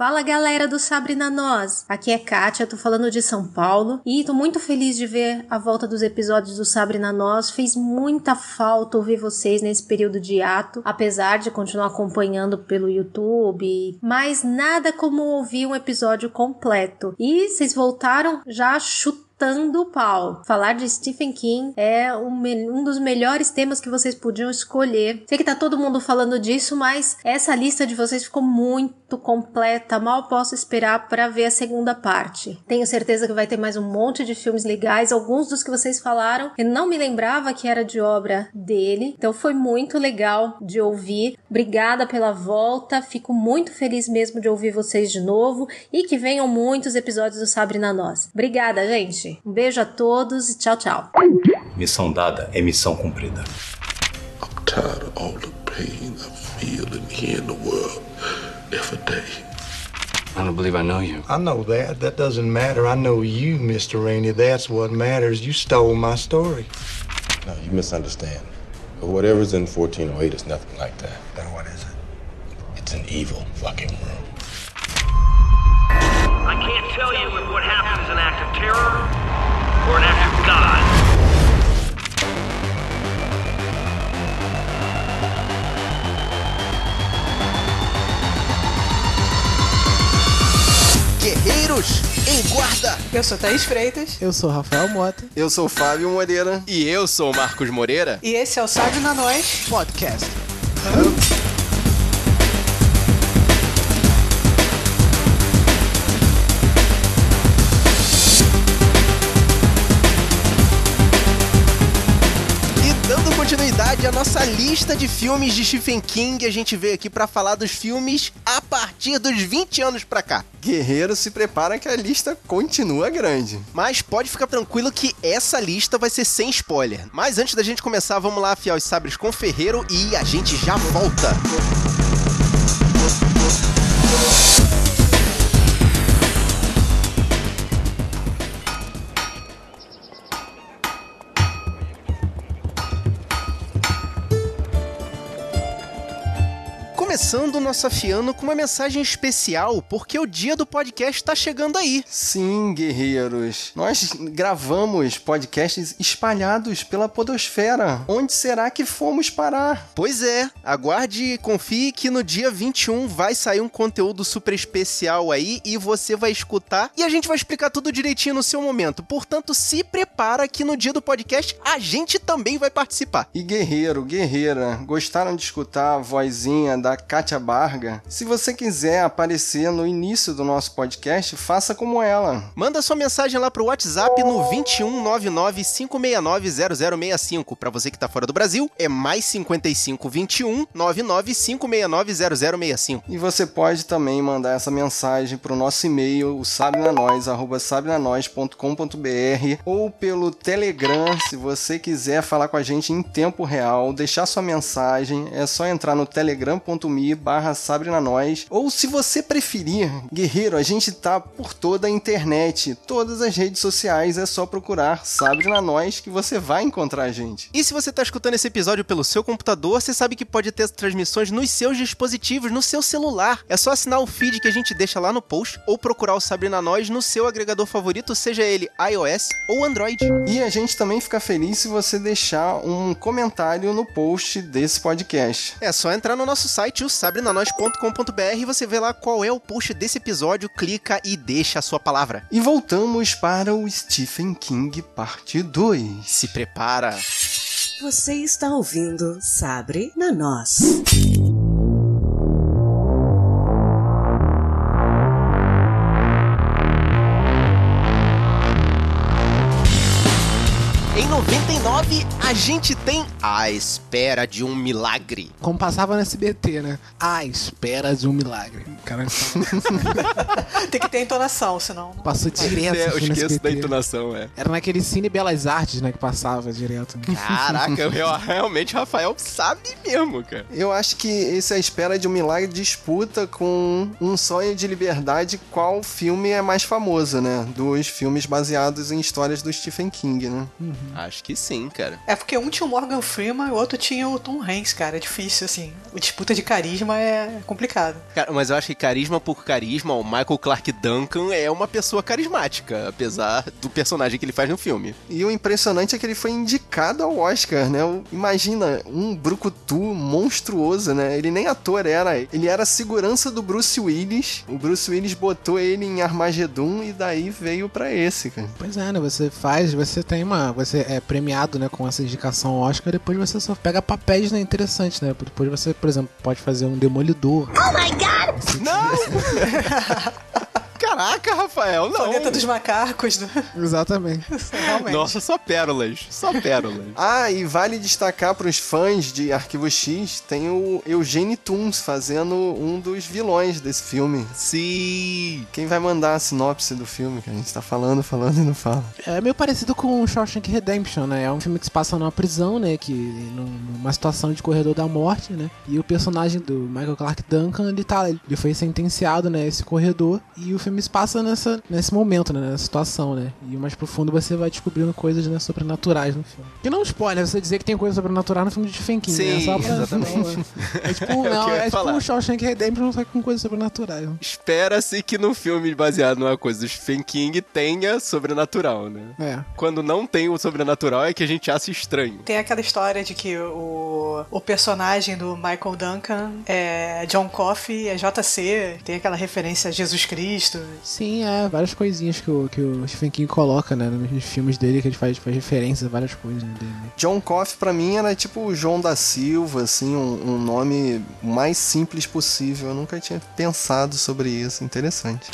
Fala galera do Sabrina Nós! Aqui é Kátia, tô falando de São Paulo e tô muito feliz de ver a volta dos episódios do Sabrina Nós. Fez muita falta ouvir vocês nesse período de ato, apesar de continuar acompanhando pelo YouTube, mas nada como ouvir um episódio completo. E vocês voltaram já chutando chutando o pau. Falar de Stephen King é um, um dos melhores temas que vocês podiam escolher. Sei que tá todo mundo falando disso, mas essa lista de vocês ficou muito completa. Mal posso esperar para ver a segunda parte. Tenho certeza que vai ter mais um monte de filmes legais. Alguns dos que vocês falaram, eu não me lembrava que era de obra dele. Então foi muito legal de ouvir. Obrigada pela volta. Fico muito feliz mesmo de ouvir vocês de novo e que venham muitos episódios do Sabrina Nós. Obrigada, gente. Um beijo a todos e tchau, tchau. Missão dada é missão cumprida. I'm tired of all the pain I feel in here in the world every day. I don't believe I know you. I know that. That doesn't matter. I know you, Mr. Rainey. That's what matters. You stole my story. No, you misunderstand. Whatever's in 1408 is nothing like that. Then what is it? It's an evil fucking room. I can't tell you if what happened is an act of terror or an act of God. Guerreiros em guarda. Eu sou Thaís Freitas. Eu sou Rafael Mota. Eu sou Fábio Moreira. E eu sou Marcos Moreira. E esse é o Sábio na Nós Podcast. Nossa lista de filmes de Stephen King, a gente veio aqui pra falar dos filmes a partir dos 20 anos pra cá. Guerreiro se prepara que a lista continua grande. Mas pode ficar tranquilo que essa lista vai ser sem spoiler. Mas antes da gente começar, vamos lá afiar os sabres com o Ferreiro e a gente já volta. Começando o nosso afiano com uma mensagem especial, porque o dia do podcast tá chegando aí. Sim, guerreiros. Nós gravamos podcasts espalhados pela podosfera. Onde será que fomos parar? Pois é, aguarde e confie que no dia 21 vai sair um conteúdo super especial aí e você vai escutar e a gente vai explicar tudo direitinho no seu momento. Portanto, se prepara que no dia do podcast a gente também vai participar. E guerreiro, guerreira, gostaram de escutar a vozinha da Kátia Barga? Se você quiser aparecer no início do nosso podcast, faça como ela. Manda sua mensagem lá pro WhatsApp no 2199-569-0065. Pra você que tá fora do Brasil, é mais 55 21 995690065. E você pode também mandar essa mensagem pro nosso e-mail, o sabrenanois, arroba sabrenanois.com.br ou pelo Telegram, se você quiser falar com a gente em tempo real, deixar sua mensagem, é só entrar no telegram.me barra sabrenanois ou se você preferir, guerreiro, a gente tá por toda a internet, todas as redes sociais, é só procurar Sabrina Nós que você vai encontrar a gente. E se você tá escutando esse episódio pelo seu computador, você sabe que pode ter transmissões nos seus dispositivos, no seu celular. É só assinar o feed que a gente deixa lá no post ou procurar o Sabrina Nós no seu agregador favorito, seja ele iOS ou Android. E a gente também fica feliz se você deixar um comentário no post desse podcast. É só entrar no nosso site, o sabrinanois.com.br e você vê lá qual é o post desse episódio, clica e deixa a sua palavra. E voltamos para o Stephen King parte 2. Se prepara. Você está ouvindo Sabre na Nós. 99, a gente tem A Espera de um Milagre. Como passava no SBT, né? À espera de um milagre. Cara, Tem que ter entonação, senão. não- passou direto. É, eu assim, no esqueço da SBT. entonação, é. Era naquele Cine Belas Artes, né? Que passava direto. Caraca, eu, realmente Rafael sabe mesmo, cara. Eu acho que esse A Espera de um Milagre disputa com Um Sonho de Liberdade qual filme é mais famoso, né? Dos filmes baseados em histórias do Stephen King, né? Acho Acho que sim, cara. É porque um tinha o Morgan Freeman e o outro tinha o Tom Hanks, cara. É difícil, assim. A disputa de carisma é complicado. Cara, mas eu acho que carisma por carisma, o Michael Clark Duncan é uma pessoa carismática, apesar do personagem que ele faz no filme. E o impressionante é que ele foi indicado ao Oscar, né? Imagina, um brucutu monstruoso, né? Ele nem ator era, ele era a segurança do Bruce Willis. O Bruce Willis botou ele em Armagedon e daí veio pra esse, cara. Pois é, né? Você faz, você tem uma. Você é premiado, né, com essa indicação ao Oscar, depois você só pega papéis, né, interessantes, né? Depois você, por exemplo, pode fazer um demolidor. Oh my god! Não! Caraca, Rafael, não. Planeta dos macacos, né? Exatamente. Realmente. Nossa, só pérolas. Só pérolas. Ah, e vale destacar pros fãs de Arquivo X, tem o Eugene Toons fazendo um dos vilões desse filme. Sim. Quem vai mandar a sinopse do filme que a gente tá falando, falando e não fala? É meio parecido com o Shawshank Redemption, né? É um filme que se passa numa prisão, né? Que num- numa situação de corredor da morte, né? E o personagem do Michael Clark Duncan, ele tá, ele foi sentenciado, né? Esse corredor e o filme se passa nessa, nesse momento, né? Nessa situação, né? E mais profundo você vai descobrindo coisas né, sobrenaturais no filme. Que não é um spoiler, você dizer que tem coisa sobrenatural no filme de Stephen King, né? Sim, Só pra- exatamente. É tipo, É o que não, é tipo o Shawshank Redemption, só que com coisas sobrenaturais. né? Espera-se que no filme baseado numa coisa do Stephen King tenha sobrenatural, né? É. Quando não tem o sobrenatural é que a gente acha estranho. Tem aquela história de que o, o personagem do Michael Duncan é John Coffey, é JC, tem aquela referência a Jesus Cristo. Sim, é, várias coisinhas que o, que o Stephen King coloca, né, nos filmes dele, que ele faz, faz referência a várias coisas dele. John Coffey pra mim era tipo o João da Silva, assim, um, um nome mais simples possível. Eu nunca tinha pensado sobre isso. Interessante.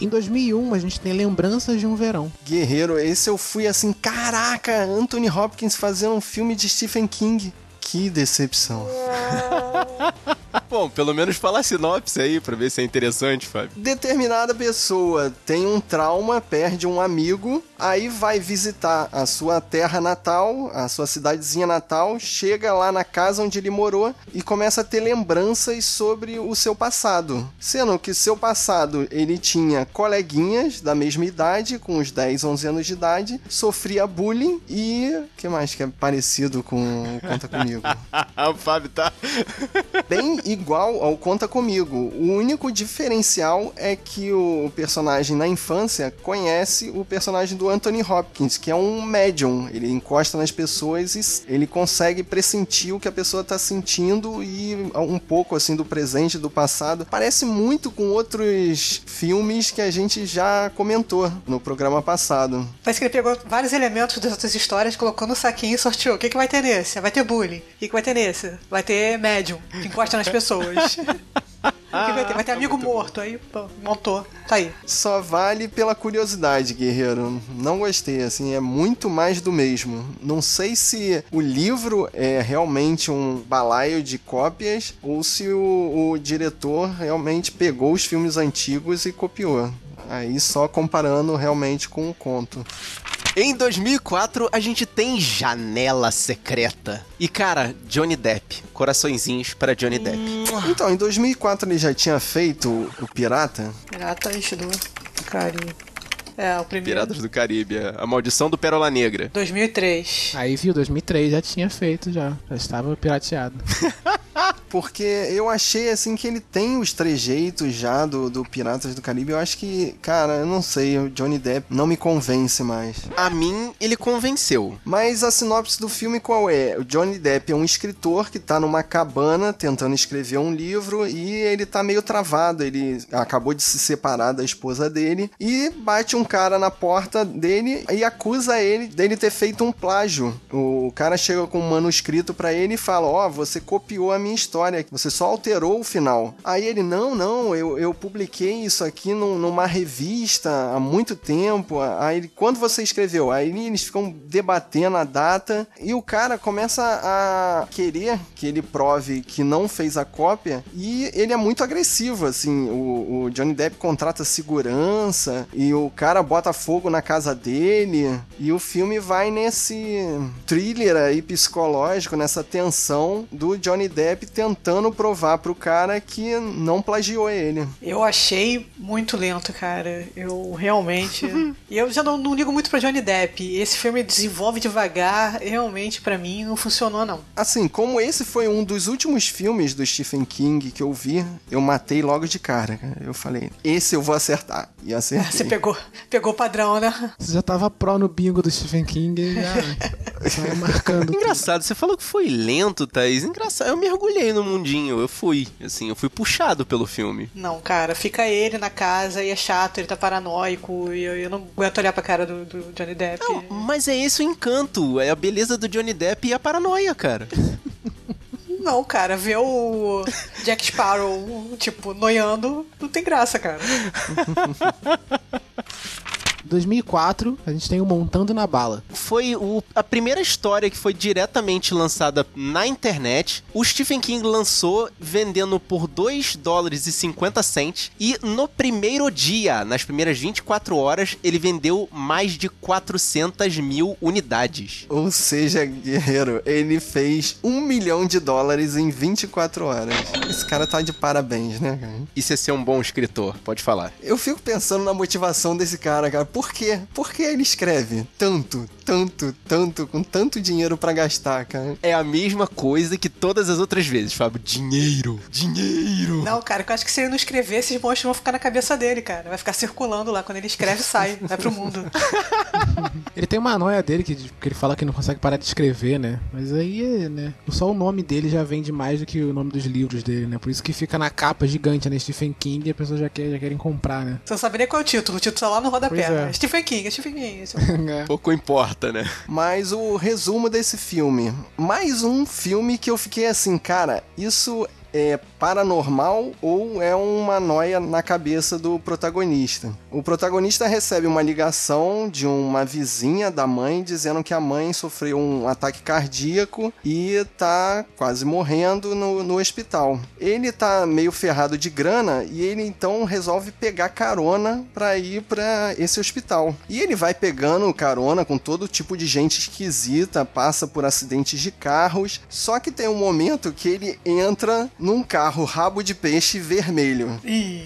Em 2001, a gente tem Lembranças de um Verão. Guerreiro, esse eu fui assim, caraca, Anthony Hopkins fazendo um filme de Stephen King. Que decepção. Bom, pelo menos fala a sinopse aí pra ver se é interessante, Fábio. Determinada pessoa tem um trauma, perde um amigo, aí vai visitar a sua terra natal, a sua cidadezinha natal, chega lá na casa onde ele morou e começa a ter lembranças sobre o seu passado. Sendo que seu passado ele tinha coleguinhas da mesma idade, com uns 10, 11 anos de idade, sofria bullying e. o que mais que é parecido com Conta Comigo? o Fábio tá. bem igual ao Conta Comigo. O único diferencial é que o personagem na infância conhece o personagem do Anthony Hopkins, que é um médium. Ele encosta nas pessoas e ele consegue pressentir o que a pessoa está sentindo e um pouco assim do presente, do passado. Parece muito com outros filmes que a gente já comentou no programa passado. Parece que ele pegou vários elementos das outras histórias, colocou no saquinho e sorteou. O que, que vai ter nesse? Vai ter bullying. O que, que vai ter nesse? Vai ter médium, que encosta nas pessoas. O que vai ter? Vai ter amigo morto. Aí, pô, montou. Tá aí. Só vale pela curiosidade, guerreiro. Não gostei, assim, é muito mais do mesmo. Não sei se o livro é realmente um balaio de cópias ou se o, o diretor realmente pegou os filmes antigos e copiou. Aí só comparando realmente com o conto. Em 2004, a gente tem Janela Secreta. E, cara, Johnny Depp. Coraçõezinhos para Johnny Depp. Então, em 2004 ele já tinha feito o Pirata? Piratas do Caribe. É, o primeiro. Piratas do Caribe, a maldição do Pérola Negra. 2003. Aí, viu, 2003 já tinha feito, já. Já estava pirateado. Porque eu achei assim que ele tem os trejeitos já do, do Piratas do Caribe. Eu acho que, cara, eu não sei, o Johnny Depp não me convence mais. A mim, ele convenceu. Mas a sinopse do filme qual é? O Johnny Depp é um escritor que tá numa cabana tentando escrever um livro e ele tá meio travado. Ele acabou de se separar da esposa dele e bate um cara na porta dele e acusa ele dele ter feito um plágio. O cara chega com um manuscrito pra ele e fala: Ó, você copiou a minha história, você só alterou o final. Aí ele: Não, não, eu, eu publiquei isso aqui num- numa revista há muito tempo. Aí ele, quando você escreveu? Aí eles ficam debatendo a data e o cara começa a querer que ele prove que não fez a cópia e ele é muito agressivo, assim. O, o Johnny Depp contrata segurança e o cara bota fogo na casa dele e o filme vai nesse thriller aí psicológico, nessa tensão do Johnny Depp tentando provar pro cara que não plagiou ele. Eu achei muito lento, cara. Eu realmente. e eu já não, não ligo muito pra Johnny Depp. Esse filme desenvolve devagar, realmente, pra mim, não funcionou, não. Assim, como esse foi um dos últimos filmes do Stephen King que eu vi, eu matei logo de cara. cara. Eu falei, esse eu vou acertar. E acertei. Você pegou, pegou o padrão, né? Você já tava pró no bingo do Stephen King e já saiu marcando. tudo. Engraçado, você falou que foi lento, Thaís. Engraçado, eu mergulhei no mundinho, eu fui, assim, eu fui puxado pelo filme. Não, cara, fica ele na casa e é chato, ele tá paranoico e eu, eu não aguento olhar pra cara do, do Johnny Depp. Não, mas é esse o encanto, é a beleza do Johnny Depp e a paranoia, cara. Não, cara, ver o Jack Sparrow, tipo, noiando, não tem graça, cara. 2004, a gente tem o Montando na Bala. Foi o- a primeira história que foi diretamente lançada na internet. O Stephen King lançou vendendo por 2 dólares e 50 cents. E no primeiro dia, nas primeiras 24 horas, ele vendeu mais de 400 mil unidades. Ou seja, Guerreiro, ele fez um milhão de dólares em 24 horas. Esse cara tá de parabéns, né, cara? Isso é ser um bom escritor, pode falar. Eu fico pensando na motivação desse cara, cara. Por quê? Por que ele escreve tanto, tanto, tanto, com tanto dinheiro pra gastar, cara? É a mesma coisa que todas as outras vezes, Fábio. Dinheiro, dinheiro. Não, cara, eu acho que se ele não escrever, esses monstros vão ficar na cabeça dele, cara. Vai ficar circulando lá. Quando ele escreve, sai, vai pro mundo. Ele tem uma noia dele que, que ele fala que não consegue parar de escrever, né? Mas aí, né? Só o nome dele já vende mais do que o nome dos livros dele, né? Por isso que fica na capa gigante, né? Stephen King e as pessoas já, quer, já querem comprar, né? Você não sabe nem qual é o título. O título tá lá no rodapé. Pois é. Né? Stephen King, Stephen King. Stephen King. Pouco importa, né? Mas o resumo desse filme. Mais um filme que eu fiquei assim, cara, isso é paranormal ou é uma noia na cabeça do protagonista. O protagonista recebe uma ligação de uma vizinha da mãe dizendo que a mãe sofreu um ataque cardíaco e tá quase morrendo no, no hospital. Ele tá meio ferrado de grana e ele então resolve pegar carona pra ir pra esse hospital. E ele vai pegando carona com todo tipo de gente esquisita, passa por acidentes de carros, só que tem um momento que ele entra num carro rabo de peixe vermelho. Ih.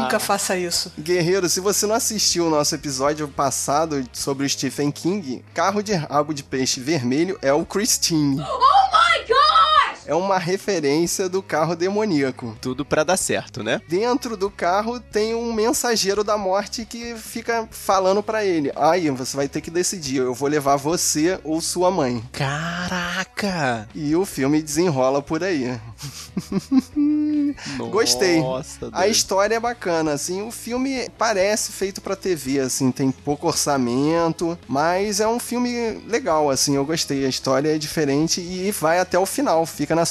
Nunca faça isso. Guerreiro, se você não assistiu o nosso episódio passado sobre o Stephen King, carro de rabo de peixe vermelho é o Christine. Oh my gosh! É uma referência do carro demoníaco. Tudo pra dar certo, né? Dentro do carro tem um mensageiro da morte que fica falando pra ele: "Aí, você vai ter que decidir, eu vou levar você ou sua mãe". Caraca! E o filme desenrola por aí. Gostei. A história é bacana, assim, o filme parece feito pra TV, assim, tem pouco orçamento, mas é um filme legal, assim, eu gostei. A história é diferente e vai até o final. Fica na,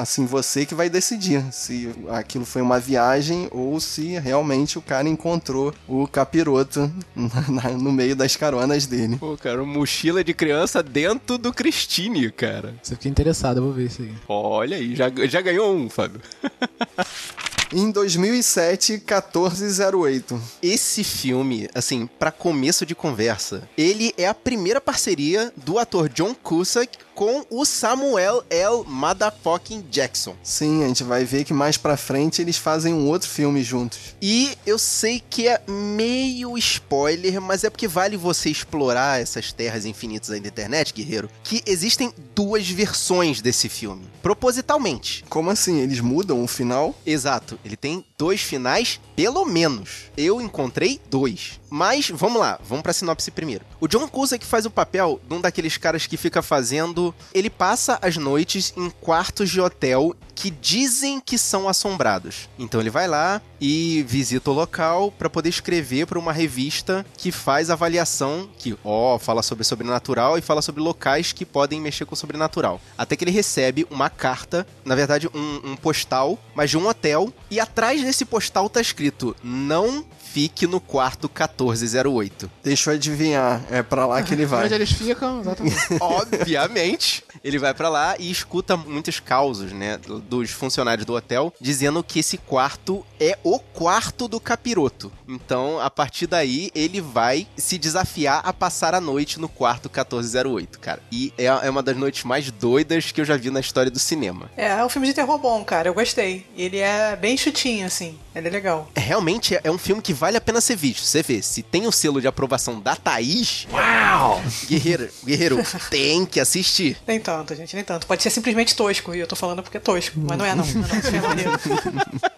assim, você que vai decidir se aquilo foi uma viagem ou se realmente o cara encontrou o capiroto na- no meio das caronas dele. Pô, cara, uma mochila de criança dentro do Christine, cara. Você fica interessado, eu vou ver isso aí. Olha aí, já, já ganhou um, Fábio. Em 2007, 1408. Esse filme, assim, pra começo de conversa, ele é a primeira parceria do ator John Cusack com o Samuel L. Motherfucking Jackson. Sim, a gente vai ver que mais pra frente eles fazem um outro filme juntos. E eu sei que é meio spoiler, mas é porque vale você explorar essas terras infinitas aí da internet, guerreiro, que existem duas versões desse filme, propositalmente. Como assim? Eles mudam o final? Exato, ele tem dois finais, pelo menos. Eu encontrei dois. Mas vamos lá, vamos pra sinopse primeiro. O John Cusack faz o papel de um daqueles caras que fica fazendo. Ele passa as noites em quartos de hotel que dizem que são assombrados. Então ele vai lá e visita o local pra poder escrever para uma revista que faz avaliação que, ó, fala sobre sobrenatural e fala sobre locais que podem mexer com o sobrenatural. Até que ele recebe uma carta, na verdade um, um postal, mas de um hotel e atrás desse postal tá escrito: "Não fique no quarto 1408". Deixa eu adivinhar, é pra lá que ele vai. Onde eles ficam, exatamente. Obviamente, ele vai pra lá e escuta muitos causos, né, dos funcionários do hotel dizendo que esse quarto é o quarto do capiroto. Então, a partir daí, ele vai se desafiar a passar a noite no quarto 1408, cara. E é, é uma das noites mais doidas que eu já vi na história do cinema. É, é um filme de terror bom, cara. Eu gostei. Ele é bem chutinho, assim. Ele é legal. Realmente é um filme que vale a pena ser visto. Você vê, se tem o selo de aprovação da Thaís, uau! Guerreiro, guerreiro, tem que assistir. Nem tanto, gente, nem tanto. Pode ser simplesmente tosco, e eu tô falando porque é tosco. Mas não é, não. não, não. Esse filme é maneiro.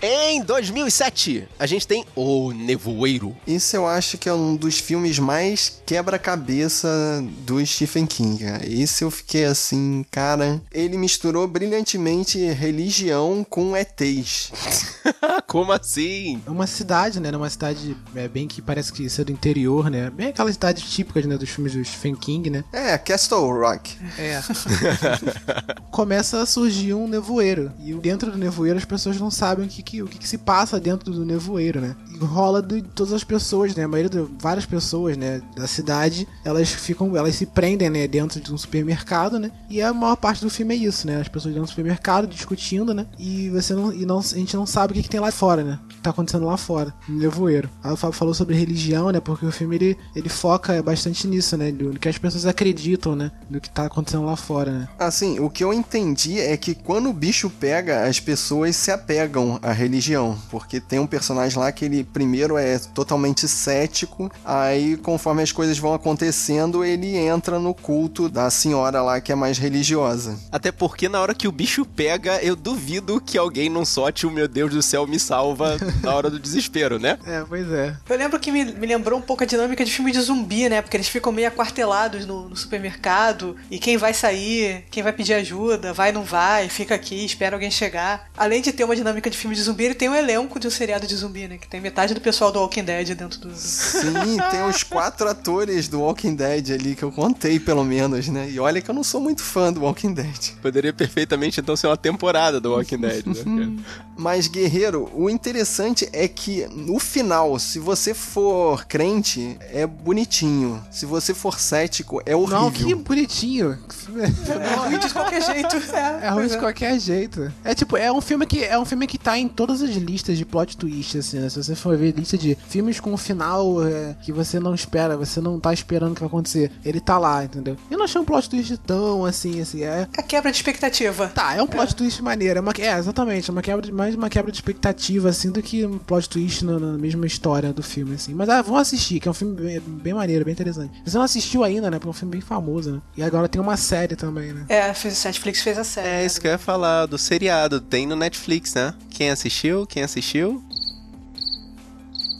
Em 2007, a gente tem O Nevoeiro. Esse eu acho que é um dos filmes mais quebra-cabeça do Stephen King. Esse eu fiquei assim, cara. Ele misturou brilhantemente religião com ETs. Como assim? É uma cidade, né? É uma cidade é, bem que parece que ser do interior, né? Bem aquelas cidades típicas né, dos filmes do Stephen King, né? É, Castle Rock. É. Começa a surgir um nevoeiro. E dentro do nevoeiro as pessoas não sabem o que, que- o que, que se passa dentro do nevoeiro, né? E rola de todas as pessoas, né? A maioria de várias pessoas, né, da cidade, elas ficam, elas se prendem, né, dentro de um supermercado, né? E a maior parte do filme é isso, né? As pessoas dentro do supermercado discutindo, né? E você não, e não, a gente não sabe o que, que tem lá fora, né? O que tá acontecendo lá fora, no nevoeiro. Aí o Fábio falou sobre religião, né? Porque o filme ele, ele foca bastante nisso, né? No que as pessoas acreditam, né? No que tá acontecendo lá fora, né? Assim, o que eu entendi é que quando o bicho pega, as pessoas se apegam à religião. Porque tem um personagem lá que ele primeiro é totalmente cético, aí conforme as coisas vão acontecendo, ele entra no culto da senhora lá que é mais religiosa. Até porque na hora que o bicho pega, eu duvido que alguém não solte o meu Deus do céu me salva na hora do desespero, né? É, pois é. Eu lembro que me, me lembrou um pouco a dinâmica de filme de zumbi, né? Porque eles ficam meio aquartelados no, no supermercado e quem vai sair, quem vai pedir ajuda, vai, não vai, fica aqui, espera alguém chegar. Além de ter uma dinâmica de filme de zumbi, ele tem um elenco de um seriado de zumbi, né? Que tem metade do pessoal do Walking Dead dentro do. Sim, tem os quatro atores do Walking Dead ali que eu contei, pelo menos, né? E olha que eu não sou muito fã do Walking Dead. Poderia perfeitamente então ser uma temporada do Walking Dead, né? Mas, guerreiro, o interessante é que no final, se você for crente, é bonitinho. Se você for cético, é horrível. Não, que bonitinho. É ruim de qualquer jeito. É, É ruim de qualquer jeito. É tipo, é um filme que é um filme que tá em todas as listas de plot twist, assim, né? Se você for ver lista de filmes com um final é, que você não espera, você não tá esperando que vai acontecer, ele tá lá, entendeu? Eu não achei um plot twist tão assim, assim, é. A quebra de expectativa. Tá, é um plot twist maneiro. É, uma, é exatamente, é uma quebra de, mais uma quebra de expectativa, assim, do que um plot twist na, na mesma história do filme, assim. Mas ah, vão assistir, que é um filme bem, bem maneiro, bem interessante. Você não assistiu ainda, né? Porque é um filme bem famoso, né? E agora tem uma série também, né? É, fez, Netflix fez a série. É isso que eu ia falar, do seriado. Tem no Netflix, né? Quem assistiu? Quem assistiu?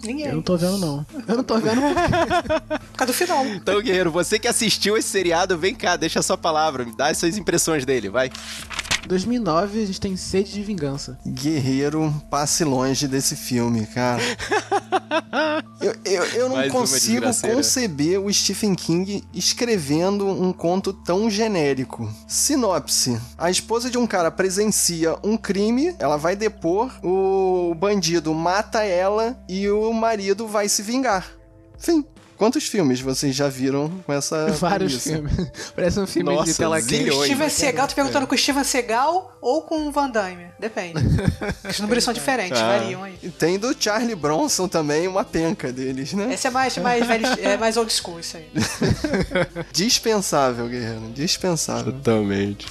Ninguém. Eu não tô vendo, não. Eu não tô vendo Por causa do final. Então, Guerreiro, você que assistiu esse seriado, vem cá, deixa a sua palavra, me dá as suas impressões dele, vai. 2009 a gente tem Sede de Vingança. Guerreiro, passe longe desse filme, cara. Eu, eu, eu não Mais consigo conceber o Stephen King escrevendo um conto tão genérico. Sinopse: A esposa de um cara presencia um crime, ela vai depor, o bandido mata ela e o marido vai se vingar. Fim. Quantos filmes vocês já viram com essa. Vários premissa? filmes. Parece um filme de Nossa, tela zilhões. quente. Steven Seagal, tô perguntando com o Steven Seagal ou com o Van Damme? Depende. Os números são diferentes, Ah. variam aí. Tem do Charlie Bronson também, uma penca deles, né? Esse é mais, mais, velho, é mais old school, isso aí. Dispensável, guerreiro. Dispensável. Totalmente.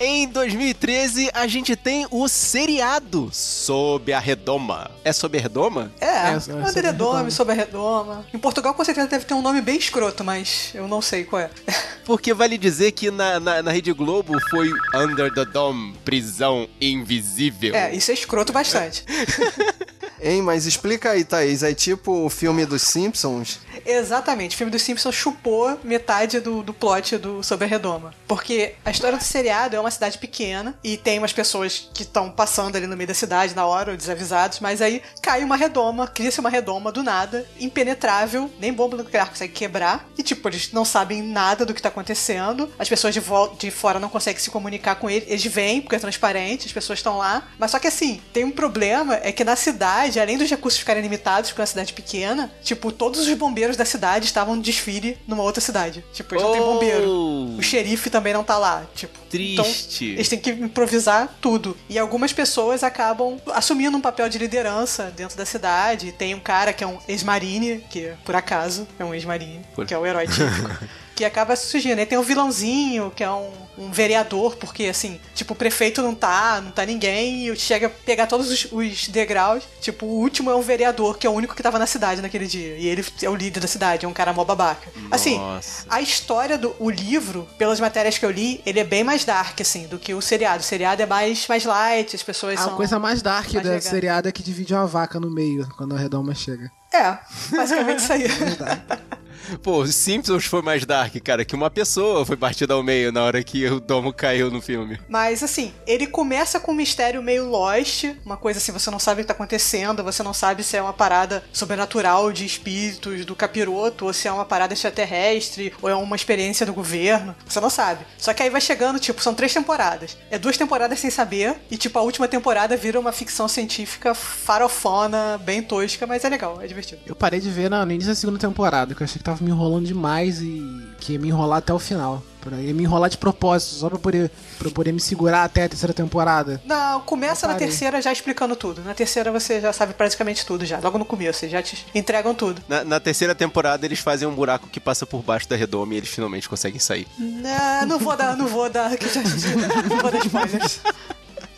Em 2013, a gente tem o seriado Sob a Redoma. É Sob a Redoma? É, É, é, é sobre a redoma. sobre a redoma. Em Portugal, com certeza, deve ter um nome bem escroto, mas eu não sei qual é. Porque vale dizer que na, na, na Rede Globo foi Under the Dome, prisão invisível. É, isso é escroto bastante. Hein, mas explica aí, Thaís. É tipo o filme dos Simpsons? Exatamente, o filme dos Simpsons chupou metade do, do plot do Sobre a Redoma. Porque a história do seriado é uma cidade pequena e tem umas pessoas que estão passando ali no meio da cidade na hora, desavisados, mas aí cai uma redoma, cria-se uma redoma do nada, impenetrável, nem bomba nuclear consegue quebrar. E tipo, eles não sabem nada do que tá acontecendo, as pessoas de, de fora não conseguem se comunicar com ele, eles vêm porque é transparente, as pessoas estão lá. Mas só que assim, tem um problema, é que na cidade, além dos recursos ficarem limitados, é uma cidade pequena, tipo, todos os bombeiros da cidade estavam no desfile numa outra cidade. Tipo, eles não tem bombeiro. O xerife também não tá lá. Tipo, Triste. Então, eles têm que improvisar tudo. E algumas pessoas acabam assumindo um papel de liderança dentro da cidade. Tem um cara que é um ex-marine, que por acaso é um ex-marine, que é o herói típico. que acaba surgindo. Aí tem o vilãozinho, que é um, um vereador, porque assim, tipo, o prefeito não tá, não tá ninguém, e chega a pegar todos os, os degraus. Tipo, o último é um vereador, que é o único que tava na cidade naquele dia. E ele é o líder da cidade, é um cara mó babaca. Assim, Nossa. a história do o livro, pelas matérias que eu li, ele é bem mais dark, assim, do que o seriado. O seriado é mais, mais light, as pessoas A são. coisa mais dark mais legais. seriada é que divide uma vaca no meio quando a redoma chega. É, basicamente isso aí. Pô, os Simpsons foi mais dark, cara, que uma pessoa foi partida ao meio na hora que o domo caiu no filme. Mas assim, ele começa com um mistério meio Lost, uma coisa assim, você não sabe o que tá acontecendo, você não sabe se é uma parada sobrenatural de espíritos do capiroto, ou se é uma parada extraterrestre, ou é uma experiência do governo, você não sabe. Só que aí vai chegando, tipo, são três temporadas. É duas temporadas sem saber, e tipo, a última temporada vira uma ficção científica farofona, bem tosca, mas é legal, é divertido. Eu parei de ver na- no início da segunda temporada, que eu achei que tava me enrolando demais e que ia me enrolar até o final. Pra- Ia me enrolar de propósito, só pra poder, pra eu poder me segurar até a terceira temporada. Não, começa na terceira já explicando tudo. Na terceira você já sabe praticamente tudo já. Logo no começo, eles já te entregam tudo. Na, na terceira temporada eles fazem um buraco que passa por baixo da redoma e eles finalmente conseguem sair. Não, não vou dar, não vou dar, que já, não vou dar spoilers.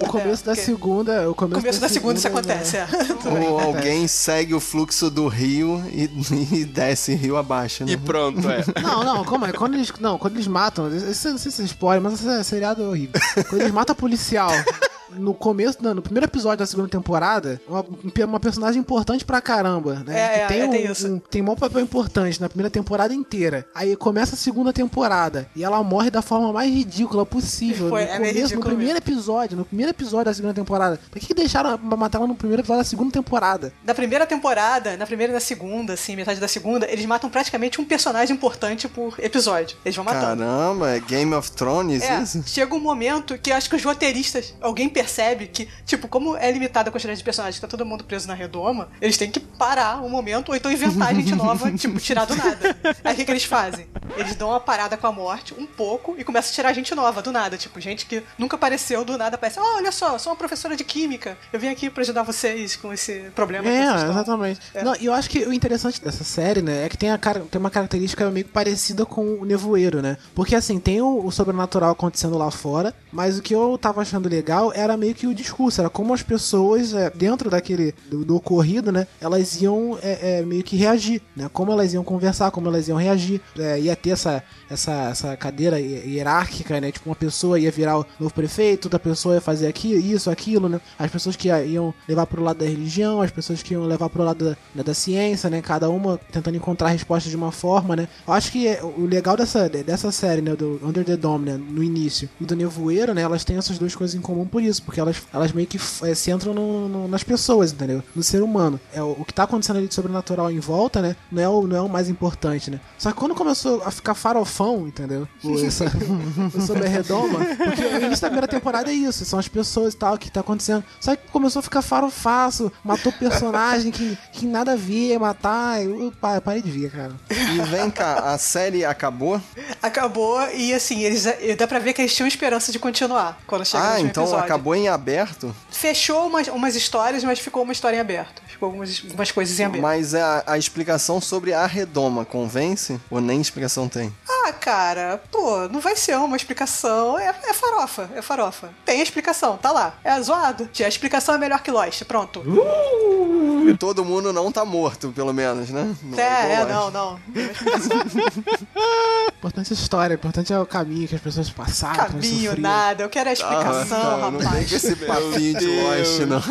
O começo da ok. segunda. O começo, começo da segunda isso acontece, é. Ou alguém segue o fluxo do rio e, e desce rio abaixo, né? E pronto, é. Não, não, calma aí. Quando eles, não, quando eles matam. Isso, não sei se é spoiler, mas esse seriado é horrível. Quando eles matam a policial. No começo, não, no primeiro episódio da segunda temporada, uma, uma personagem importante pra caramba, né? É, Que é, tem é, um, tem isso. um- tem um papel importante na primeira temporada inteira. Aí começa a segunda temporada e ela morre da forma mais ridícula possível. Foi, no é começo, no primeiro episódio, no primeiro episódio da segunda temporada. Por que, que deixaram pra matar ela no primeiro episódio da segunda temporada? Na primeira temporada, na primeira e na segunda, assim, metade da segunda, eles matam praticamente um personagem importante por episódio. Eles vão matando. Caramba, é Game of Thrones É, isso? chega um momento que eu acho que os roteiristas, alguém percebe que, tipo, como é limitada a quantidade de personagens, tá todo mundo preso na redoma, eles têm que parar um momento, ou então inventar gente nova, tipo, tirar do nada. Aí o que, que eles fazem? Eles dão uma parada com a morte, um pouco, e começam a tirar gente nova, do nada. Tipo, gente que nunca apareceu, do nada aparece. Oh, olha só, sou uma professora de química. Eu vim aqui pra ajudar vocês com esse problema. É, vocês estão." exatamente. É. Não, e eu acho que o interessante dessa série, né, é que tem, a, cara- tem uma característica meio parecida com o Nevoeiro, né? Porque assim, tem o, o sobrenatural acontecendo lá fora, mas o que eu tava achando legal era meio que o discurso, era como as pessoas, é, dentro daquele, do, do ocorrido, né, elas iam é, é, meio que reagir, né? Como elas iam conversar, como elas iam reagir. É, ia ter essa, essa, essa cadeira hi- hierárquica, né? Tipo, uma pessoa ia virar o novo prefeito, outra pessoa ia fazer aqui, isso, aquilo, né? As pessoas que ia- iam levar pro lado da religião, as pessoas que iam levar pro lado da, né, da ciência, né? Cada uma tentando encontrar a resposta de uma forma, né? Eu acho que é- o legal dessa, dessa série, né? Do Under the Dome, né? No início, e do Nevoeiro, né? Elas têm essas duas coisas em comum por isso, porque elas, elas meio que é, centram no- no- nas pessoas, entendeu? No ser humano. É, o, o que tá acontecendo ali de sobrenatural em volta, né? Não é, o, não é o mais importante, né? Só que quando começou a ficar farofão, entendeu? O, essa, o sobre a redoma, porque o início da primeira temporada é isso, são as pessoas e tal, o que tá acontecendo. Só que começou a ficar farofaço, matou personagem que, que nada a ver, matar. Eu, eu pa- parei de ver, cara. E vem cá, a série acabou? Acabou e assim, eles dá pra ver que eles tinham esperança de continuar quando chega Ah, então episódio. acabou em aberto? Fechou umas, umas histórias, mas ficou uma história em aberto. Ficou algumas, algumas coisas em aberto. Mas a, a explicação sobre a redoma convence? Ou nem explicação tem? Ah, cara, pô, não vai ser uma explicação. É, é farofa, é farofa. Tem a explicação, tá lá. É zoado. A explicação é melhor que Lost, pronto. Todo mundo não tá morto, pelo menos, né? Não é, é, não, não. Importante é a história, importante é o caminho que as pessoas passaram. Caminho, nada. Eu quero a explicação, Ah, não rapaz. Vem com esse papinho de Lost, não.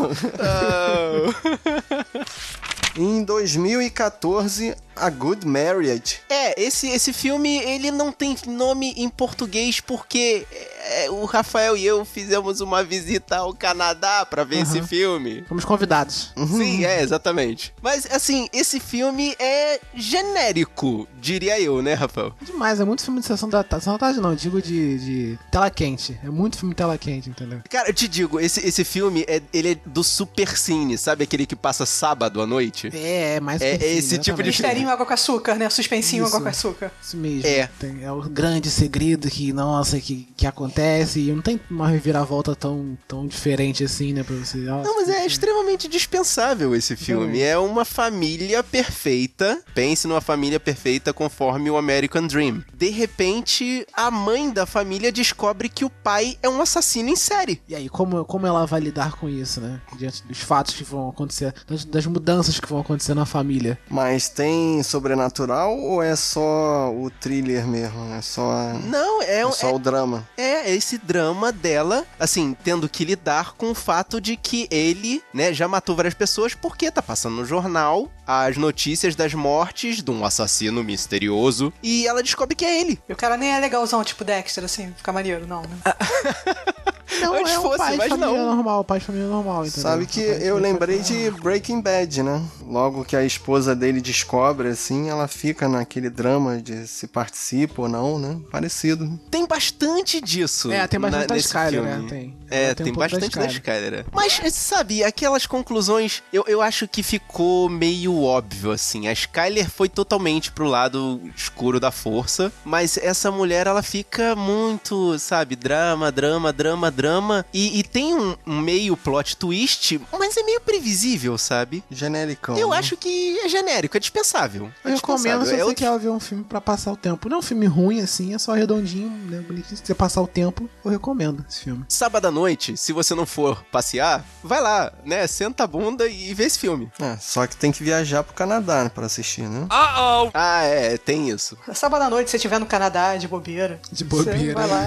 Em 2014, A Good Marriage. É, esse, esse filme, ele não tem nome em português porque é, o Rafael e eu fizemos uma visita ao Canadá pra ver esse Aham. filme. Fomos convidados. Sim, é, exatamente. Mas, assim, esse filme é genérico, diria eu, né, Rafael? Demais, é muito filme de sessão da, sessão da tarde, não, digo de, de tela quente. É muito filme de tela quente, entendeu? Cara, eu te digo, esse, esse filme, é, ele é do Super Cine, sabe aquele que passa sábado à noite? É, é mais É, perfil, esse tipo de. Misterinho Suspensinho água com açúcar, né? Suspensinho Isso. água com açúcar. Isso mesmo. É. Tem- é o grande segredo que, nossa, que, que acontece. E não tem uma reviravolta tão, tão diferente assim, né? Pra você. Não, mas é extremamente dispensável esse filme. É uma família perfeita. Pense numa família perfeita conforme o American Dream. De repente, a mãe da família descobre que o pai é um assassino em série. E aí, como, como ela vai lidar com isso, né? Diante dos fatos que vão acontecer, das, das mudanças que vão acontecer na família. Mas tem sobrenatural ou é só o thriller mesmo? É só, Não, é, é só o drama? É, esse drama dela, assim, tendo que lidar com o fato de que ele, né, já matou várias pessoas porque tá passando no jornal as notícias das mortes de um assassino misterioso e ela descobre que é ele. E o cara nem é legalzão, tipo Dexter, assim, fica maneiro, não, né? Não, Antes é um fosse, pai de família não. normal, pai de família normal, entendeu? Sabe que eu lembrei de Breaking Bad, né? Logo que a esposa dele descobre, assim, ela fica naquele drama de se participa ou não, né? Parecido. Tem bastante disso. É, tem bastante na- da Skyler, filme. né? Tem. É, tem, tem um bastante da Skyler. É. Mas, sabe, aquelas conclusões, eu, eu acho que ficou meio óbvio, assim. A Skyler foi totalmente pro lado escuro da força, mas essa mulher, ela fica muito, sabe, drama, drama, drama, drama. E, e tem um, um meio plot twist, mas é meio previsível, sabe? Genericão. Eu acho que é genérico, é dispensável. É Eu recomendo se você É outro quer ver um filme pra passar o tempo. Não é um filme ruim, assim, é só redondinho, né? Bonitinho. Se você passar o tempo, eu recomendo esse filme. Sábado à noite, se você não for passear, vai lá, né? Senta a bunda e vê esse filme. É, só que tem que viajar pro Canadá né, pra assistir, né? Uh-oh! Ah, é, tem isso. Sábado à noite, se você estiver no Canadá, de bobeira. De Você bobeira. vai lá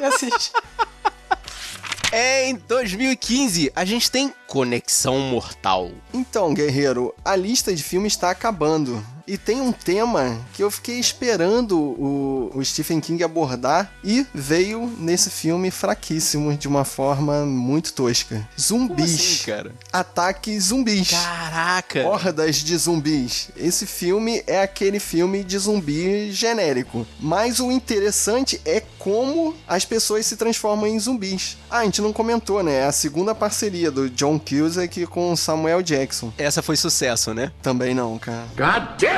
e assiste. Em 2015, a gente tem Conexão Mortal. Então, guerreiro, a lista de filmes está acabando. E tem um tema que eu fiquei esperando o, o Stephen King abordar e veio nesse filme fraquíssimo, de uma forma muito tosca. Zumbis. assim, cara? Ataque zumbis. Caraca! Hordas de zumbis. Esse filme é aquele filme de zumbi genérico. Mas o interessante é como as pessoas se transformam em zumbis. Ah, a gente não comentou, né? É a segunda parceria do John Cusack com Samuel Jackson. Essa foi sucesso, né? Também não, cara. God damn!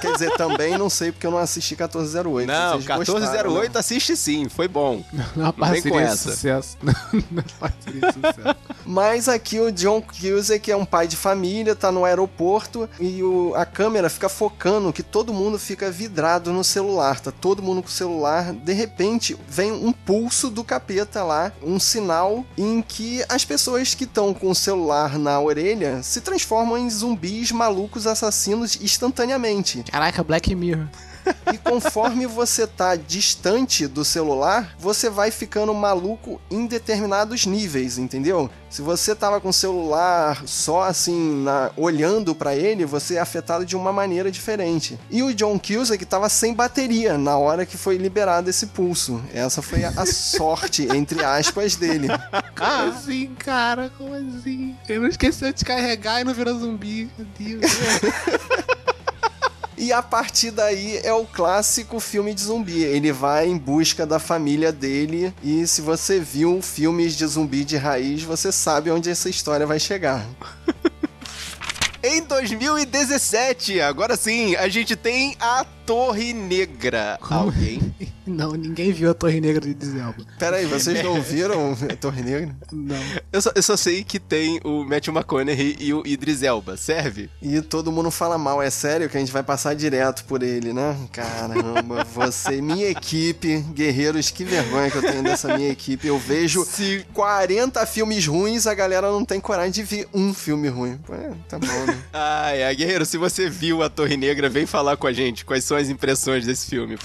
Quer dizer, também não sei porque eu não assisti 1408. Não, Vocês gostaram, 1408 né? assiste sim, foi bom. Não é uma Vem com parceria de essa. sucesso. Não, não é parceria de sucesso. Mas aqui o John Cusack é um pai de família, tá no aeroporto e o- a câmera fica focando que todo mundo fica vidrado no celular, tá todo mundo com o celular. De repente vem um pulso do capeta lá, um sinal em que as pessoas que estão com o celular na orelha se transformam em zumbis malucos assassinos instantaneamente. Caraca, Black Mirror. E conforme você tá distante do celular, você vai ficando maluco em determinados níveis, entendeu? Se você tava com o celular só assim, na- olhando pra ele, você é afetado de uma maneira diferente. E o John Cusack tava sem bateria na hora que foi liberado esse pulso. Essa foi a, a sorte, entre aspas, dele. Como assim, cara? Como assim? Ele não esqueceu de carregar e não virou zumbi. Meu Deus. E a partir daí é o clássico filme de zumbi. Ele vai em busca da família dele. E se você viu filmes de zumbi de raiz, você sabe onde essa história vai chegar. Em 2017, agora sim, a gente tem a Torre Negra. Alguém? Não, ninguém viu a Torre Negra de Zelba. Pera aí, vocês não viram a Torre Negra? Não. Eu só, eu só sei que tem o Matthew McConaughey e o Idris Elba, serve? E todo mundo fala mal, é sério que a gente vai passar direto por ele, né? Caramba, você, minha equipe, guerreiros, que vergonha que eu tenho dessa minha equipe. Eu vejo 40 filmes ruins, a galera não tem coragem de ver um filme ruim. É, tá bom, né? Ai, ai, guerreiro, se você viu a Torre Negra, vem falar com a gente. Quais são as impressões desse filme?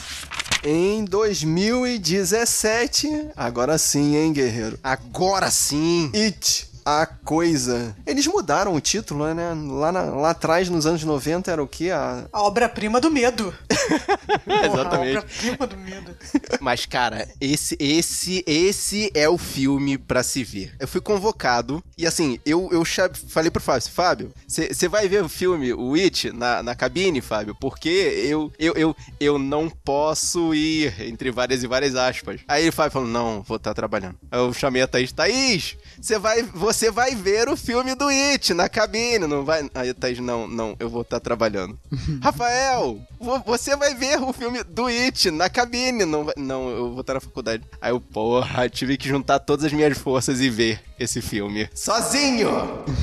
Em 2017, agora sim, hein, guerreiro? Agora sim! It. A coisa. Eles mudaram o título, né? Lá, na- lá atrás, nos anos 90, era o quê? A, A obra-prima do medo. Porra, Exatamente. A obra-prima do medo. Mas, cara, esse, esse, esse é o filme pra se ver. Eu fui convocado e, assim, eu, eu falei pro Fábio, Fábio, você vai ver o filme, o It, na, na cabine, Fábio? Porque eu, eu, eu, eu não posso ir, entre várias e várias aspas. Aí o Fábio falou, não, vou estar trabalhando. Aí eu chamei a Thaís, Thaís, você vai, você vai ver o filme do It na cabine, não vai. Aí, Thaís, não, não, eu vou estar trabalhando. Rafael, vo- você vai ver o filme do It na cabine, não vai. Não, eu vou estar na faculdade. Aí eu, porra, tive que juntar todas as minhas forças e ver esse filme. Sozinho!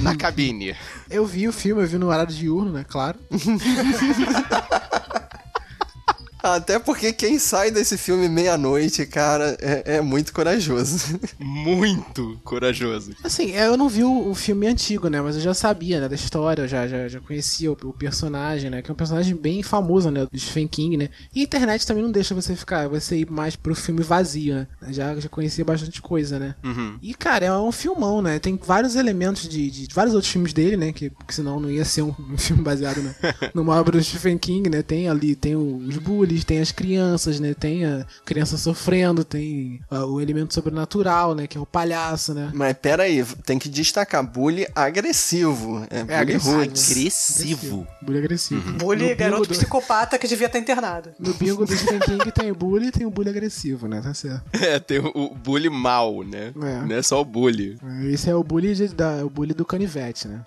na cabine. Eu vi o filme, eu vi no horário diurno, né? Claro. Até porque quem sai desse filme meia-noite, cara, é, é muito corajoso. Muito corajoso. Assim, eu não vi o, o filme antigo, né? Mas eu já sabia, né? Da história, eu já, já, já conhecia o, o personagem, né? Que é um personagem bem famoso, né? Do Stephen King, né? E a internet também não deixa você ficar, você ir mais pro filme vazio, né? Já, já conhecia bastante coisa, né? Uhum. E, cara, é um filmão, né? Tem vários elementos de, de vários outros filmes dele, né? Que, que senão não ia ser um, um filme baseado né? numa obra do Stephen King, né? Tem ali, tem os bullies, tem as crianças, né? Tem a criança sofrendo, tem ah, o elemento sobrenatural, né? Que é o palhaço, né? Mas pera aí, tem que destacar, bully agressivo. É, bully agressivo. roots. Agressivo. Bully agressivo. Bully, No bingo garoto do- psicopata que devia estar internado. No bingo do Stephen King tem o bully e tem o bully agressivo, né? Tá certo. É, tem o, o bully mal, né? É. Não é só o bully. Esse é o bully, de- da, o bully do canivete, né?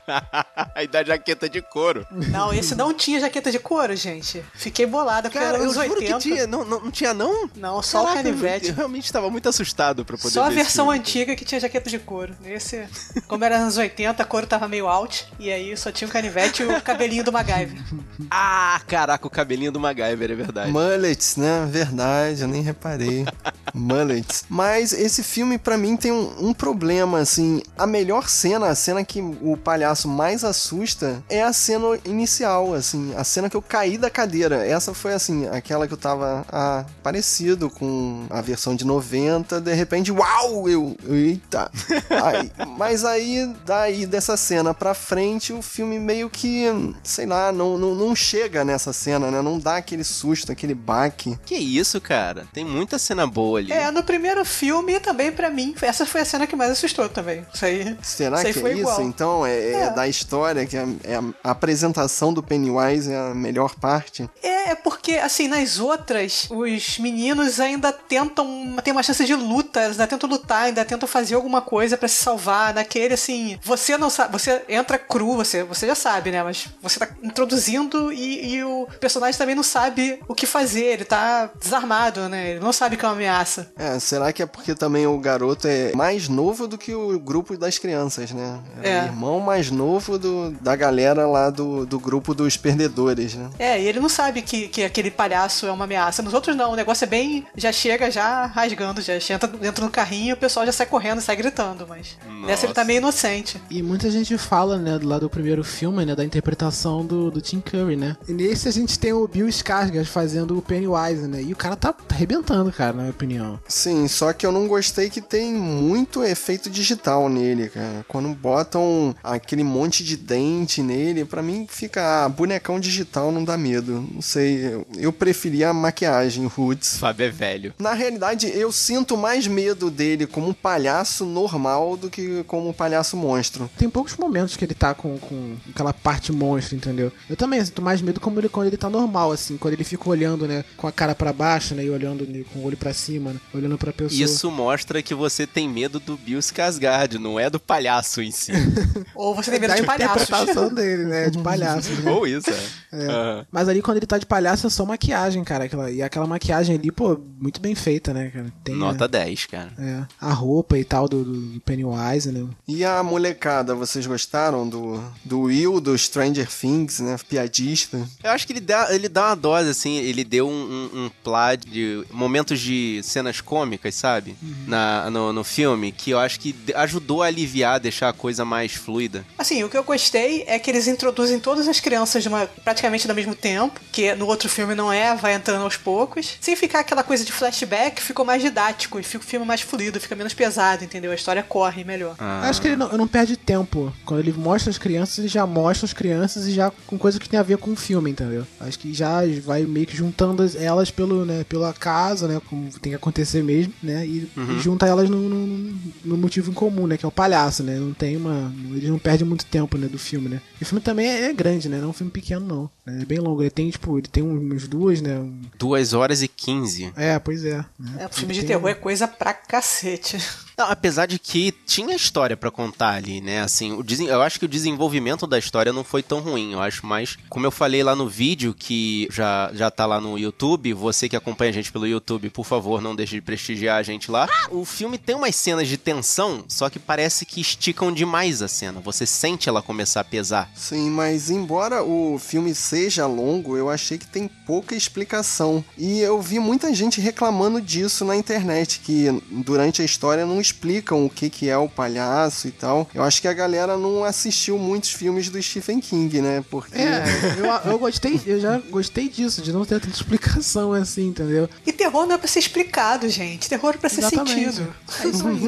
Aí da jaqueta de couro. Não, esse não tinha jaqueta de couro, gente. Fiquei bolada, Cara, eu anos juro 80. que tinha. Não, não, não tinha, não? Não, só o Caraca, canivete. Eu, realmente tava muito assustado pra poder Só a versão filme. antiga que tinha jaqueta de couro. Esse, como era anos 80, a couro tava meio out. E aí só tinha o canivete e o cabelinho do MacGyver. Ah, caraca, o cabelinho do MacGyver, é verdade. Mullets, né? Verdade, eu nem reparei. Mullets. Mas esse filme, pra mim, tem um, um problema, assim. A melhor cena, a cena que o palhaço mais assusta, é a cena inicial, assim. A cena que eu caí da cadeira. Essa foi, assim, aquela que eu tava ah, parecido com a versão de 90. De repente, uau! Eu. Eita! Aí- mas aí, daí dessa cena pra frente, o filme meio que, sei lá, não, não, não chega nessa cena, né? Não dá aquele susto, aquele baque. Que isso, cara? Tem muita cena boa ali. É, no primeiro filme também, pra mim, essa foi a cena que mais assustou também. Isso aí. Será isso aí que foi é isso? igual. Então, é, é É. da história, que é, é a apresentação do Pennywise é a melhor parte. É, é porque, assim, nas outras, os meninos ainda tentam ter uma chance de luta, eles ainda tentam lutar, ainda tentam fazer alguma coisa pra se salvar. Naquele, assim, você não sabe, você entra cru, você, você já sabe, né? Mas você tá introduzindo e, e o personagem também não sabe o que fazer, ele tá desarmado, né? Ele não sabe que é uma ameaça. É, será que é porque também o garoto é mais novo do que o grupo das crianças, né? É, É. o irmão mais novo do, da galera lá do, do grupo dos perdedores, né? É, e ele não sabe que, que aquele palhaço é uma ameaça. Nos outros não, o negócio é bem. Já chega já rasgando, já entra dentro do carrinho e o pessoal já sai correndo, sai gritando, mas. Nessa ele tá meio inocente. E muita gente fala, né, do lado do primeiro filme, né, da interpretação do, do Tim Curry, né? E nesse a gente tem o Bill Skarsgård fazendo o Pennywise, né? E o cara tá arrebentando, cara, na minha opinião. Sim, só que eu não gostei que tem muito efeito digital nele, cara. Quando botam aquele monte de dente nele, pra mim fica ah, bonecão digital não dá medo. Não sei, eu, eu preferia a maquiagem roots. Fábio é velho. Na realidade, eu sinto mais medo dele como um palhaço normal do que como um palhaço monstro. Tem poucos momentos que ele tá com, com aquela parte monstro, entendeu? Eu também sinto mais medo como ele, quando ele tá normal, assim, quando ele fica olhando, né, com a cara pra baixo, né, e olhando né, com o olho pra cima, né, olhando pra pessoa. Isso mostra que você tem medo do Bill Skarsgård, não é do palhaço em si. Ou você tem medo da de palhaços. interpretação dele, né, de palhaço. né? Ou isso, é. É. Aham. Mas ali quando ele tá de palhaço é só maquiagem, cara. Aquela, e aquela maquiagem ali, pô, muito bem feita, né, cara? Tem Nota 10, cara. é, a roupa e tal do, do Pennywise, né? E a molecada, vocês gostaram do, do Will, do Stranger Things, né? Piadista. Eu acho que ele dá, ele dá uma dose, assim, ele deu um, um, um plá de momentos de cenas cômicas, sabe? Na, no, no filme, que eu acho que ajudou a aliviar, deixar a coisa mais fluida. Assim, o que eu gostei é que eles introduzem todas as crianças de uma, praticamente ao mesmo tempo, que no outro filme não é, vai entrando aos poucos. Sem ficar aquela coisa de flashback, ficou mais didático e fica o filme mais fluido, fica menos pesado, entendeu? A história corre melhor. Ah. Acho que ele não, não perde tempo. Quando ele mostra as crianças, ele já mostra as crianças e já com coisa que tem a ver com o filme, entendeu? Acho que já vai meio que juntando as- elas pelo, né, pela casa, né? Como tem que acontecer mesmo, né? E, Uhum. e junta elas no, no, no motivo em comum, né? Que é o palhaço, né? Não tem uma. Eles não perdem muito tempo, né? Do filme, né? E o filme também é, é grande, né? Não é um filme pequeno, não. Né? É bem longo. Ele tem, tipo, ele tem umas duas, né? um- Duas horas e 15. É, pois é. né? É, filme Ele de terror é coisa pra cacete. Não, apesar de que tinha história pra contar ali, né? Assim, o eu acho que o desenvolvimento da história não foi tão ruim. Eu acho mais, como eu falei lá no vídeo, que já, já tá lá no YouTube, você que acompanha a gente pelo YouTube, por favor, não deixe de prestigiar a gente lá. O filme tem umas cenas de tensão, só que parece que esticam demais a cena. Você sente ela começar a pesar. Sim, mas embora o filme seja longo, eu achei que tem pouca explicação. E eu vi muita gente reclamando disso na internet, que durante a história não explicam o que, que é o palhaço e tal. Eu acho que a galera não assistiu muitos filmes do Stephen King, né? Porque. É, eu, eu gostei, eu já gostei disso, de não ter tanta explicação assim, entendeu? E terror não é pra ser explicado, gente. Terror é pra ser Exatamente. sentido. É isso aí.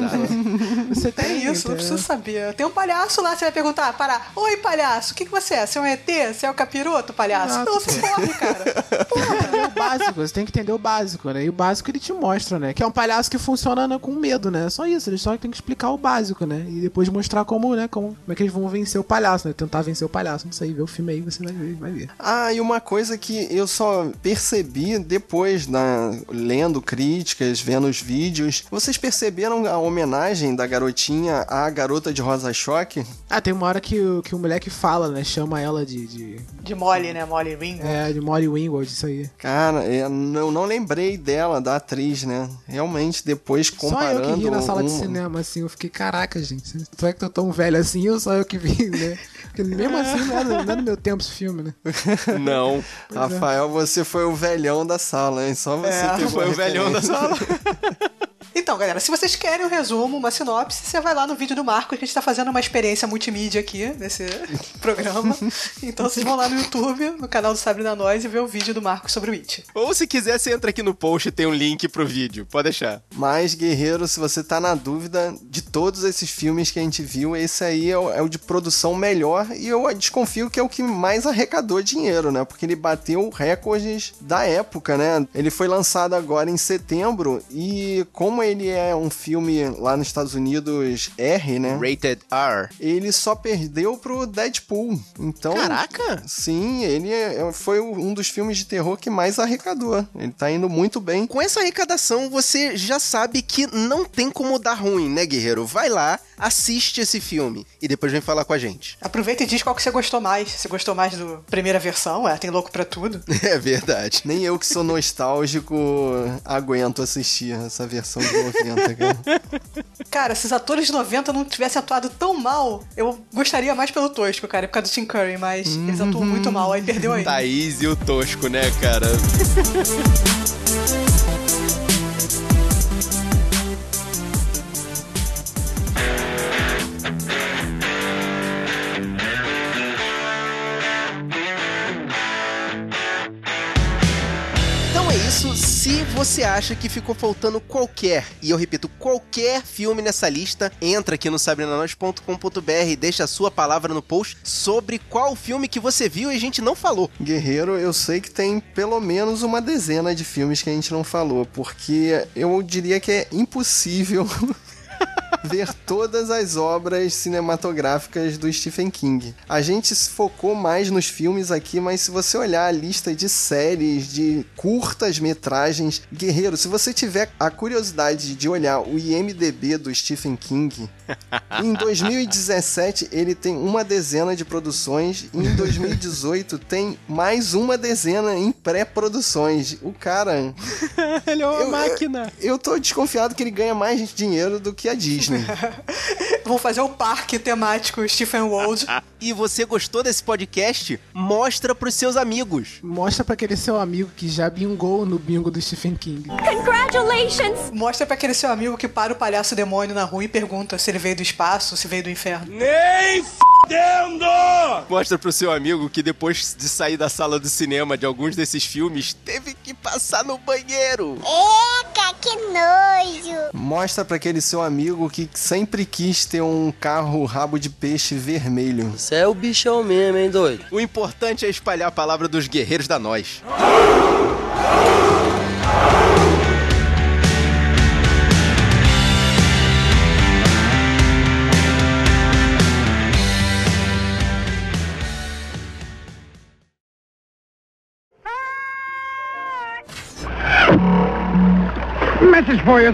Você É tem isso, não entendeu? precisa saber. Tem um palhaço lá, você vai perguntar, parar. Oi, palhaço, o que, que você é? Você é um ET? Você é o capiroto, palhaço? Exato. Não, você corre, cara. entender o básico, você tem que entender o básico, né? E o básico ele te mostra, né? Que é um palhaço que funciona né, com medo, né? Só isso, eles só tem que explicar o básico, né? E depois mostrar como, né? Como, como é que eles vão vencer o palhaço, né? Tentar vencer o palhaço. Não sei, vê o filme aí, você vai ver, vai ver. Ah, e uma coisa que eu só percebi depois, na, lendo críticas, vendo os vídeos. Vocês perceberam a homenagem da garotinha à garota de Rosa Choque? Ah, tem uma hora que, o- que o moleque fala, né? Chama ela de. de De Molly, né? Molly Ringo. é, de Molly Wingward, isso aí. Cara, eu não, lembrei dela, da atriz, né? Realmente, depois Só eu comparando. que ri na sala de cinema, assim, eu fiquei, caraca, gente, tu é que tô tão velho assim, ou só eu que vi, né? Porque mesmo assim, não é, não é do meu tempo esse filme, né? Não. Pois é. Rafael, você foi o velhão da sala, hein? Só você É, pegou foi o velhão da referência. Então, galera, se vocês querem um resumo, uma sinopse, você vai lá no vídeo do Marcos, que a gente tá fazendo uma experiência multimídia aqui nesse programa. Então vocês vão lá no YouTube, no canal do Sabrina Nós, e ver o vídeo do Marcos sobre o It. Ou se quiser, você entra aqui no post e tem um link pro vídeo. Pode deixar. Mas, Guerreiro, se você tá na dúvida de todos esses filmes que a gente viu, esse aí é o, é o de produção melhor e eu desconfio que é o que mais arrecadou dinheiro, né? Porque ele bateu recordes da época, né? Ele foi lançado agora em setembro e como ele é um filme lá nos Estados Unidos R, né? Rated R. Ele só perdeu pro Deadpool. Então, Caraca! sim, ele é- foi um dos filmes de terror que mais arrecadou. Ele tá indo muito bem. Com essa arrecadação, você já sabe que não tem como dar ruim, né, guerreiro? Vai lá, assiste esse filme e depois vem falar com a gente. Aproveita e diz qual que você gostou mais. Você gostou mais do primeira versão? É, tem louco pra tudo. É verdade. Nem eu que sou nostálgico aguento assistir essa versão de 90, cara. Cara, se os atores de 90 não tivessem atuado tão mal, eu gostaria mais pelo Tosco, cara, por causa do Tim Curry, mas eles atuam muito mal, aí perdeu aí. Thaís e o Tosco, né, cara? Se você acha que ficou faltando qualquer, e eu repito, qualquer filme nessa lista, entra aqui no sabrinanois.com.br e deixa a sua palavra no post sobre qual filme que você viu e a gente não falou. Guerreiro, eu sei que tem pelo menos uma dezena de filmes que a gente não falou, porque eu diria que é impossível ver todas as obras cinematográficas do Stephen King. A gente se focou mais nos filmes aqui, mas se você olhar a lista de séries, de curtas metragens, Guerreiro, se você tiver a curiosidade de olhar o IMDB do Stephen King, em 2017 ele tem uma dezena de produções, e em 2018 tem mais uma dezena em pré-produções. O cara, Ele é uma Eu- máquina. eu tô desconfiado que ele ganha mais dinheiro do que a Disney. Vão fazer o parque temático Stephen Wald. E você gostou desse podcast? Mostra pros seus amigos. Mostra pra aquele seu amigo que já bingou no bingo do Stephen King. Congratulations! Mostra pra aquele seu amigo que para o palhaço demônio na rua e pergunta se ele veio do espaço, se veio do inferno. Mostra pro seu amigo que depois de sair da sala do cinema de alguns desses filmes, teve que passar no banheiro. Eca, que nojo! Mostra pra aquele seu amigo que sempre quis ter um carro rabo de peixe vermelho. Você é o bichão mesmo, hein, doido? O importante é espalhar a palavra dos guerreiros da nós. message for you.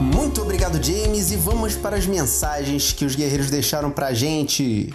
Muito obrigado, James, e vamos para as mensagens que os guerreiros deixaram pra gente.